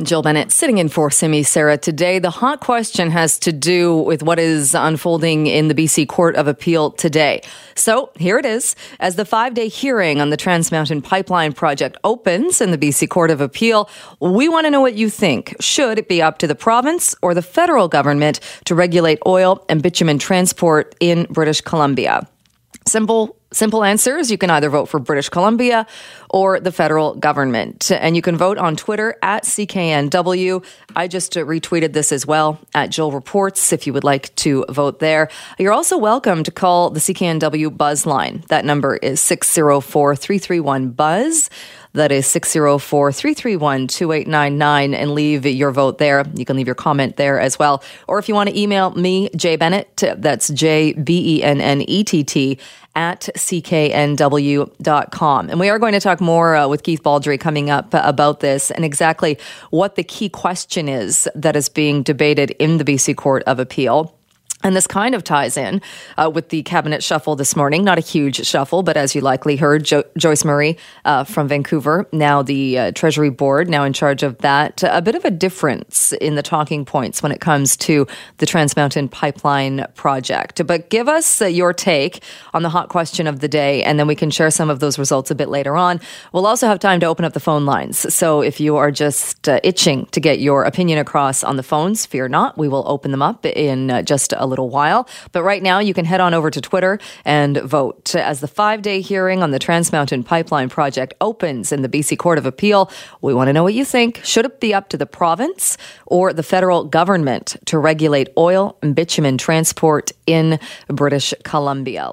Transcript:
Jill Bennett sitting in for Simi Sara today. The hot question has to do with what is unfolding in the BC Court of Appeal today. So here it is. As the five day hearing on the Trans Mountain Pipeline project opens in the BC Court of Appeal, we want to know what you think. Should it be up to the province or the federal government to regulate oil and bitumen transport in British Columbia? Simple Simple answers. You can either vote for British Columbia or the federal government. And you can vote on Twitter at CKNW. I just uh, retweeted this as well at Jill Reports if you would like to vote there. You're also welcome to call the CKNW Buzz line. That number is 604 331 Buzz. That is 604 331 2899 and leave your vote there. You can leave your comment there as well. Or if you want to email me, Jay Bennett, that's J B E N N E T T at cknw.com. And we are going to talk more uh, with Keith Baldrey coming up about this and exactly what the key question is that is being debated in the BC Court of Appeal. And this kind of ties in uh, with the cabinet shuffle this morning. Not a huge shuffle, but as you likely heard, jo- Joyce Murray uh, from Vancouver, now the uh, Treasury Board, now in charge of that. A bit of a difference in the talking points when it comes to the Trans Mountain Pipeline project. But give us uh, your take on the hot question of the day, and then we can share some of those results a bit later on. We'll also have time to open up the phone lines. So if you are just uh, itching to get your opinion across on the phones, fear not. We will open them up in uh, just a little while. But right now, you can head on over to Twitter and vote. As the five day hearing on the Trans Mountain Pipeline project opens in the BC Court of Appeal, we want to know what you think. Should it be up to the province or the federal government to regulate oil and bitumen transport in British Columbia?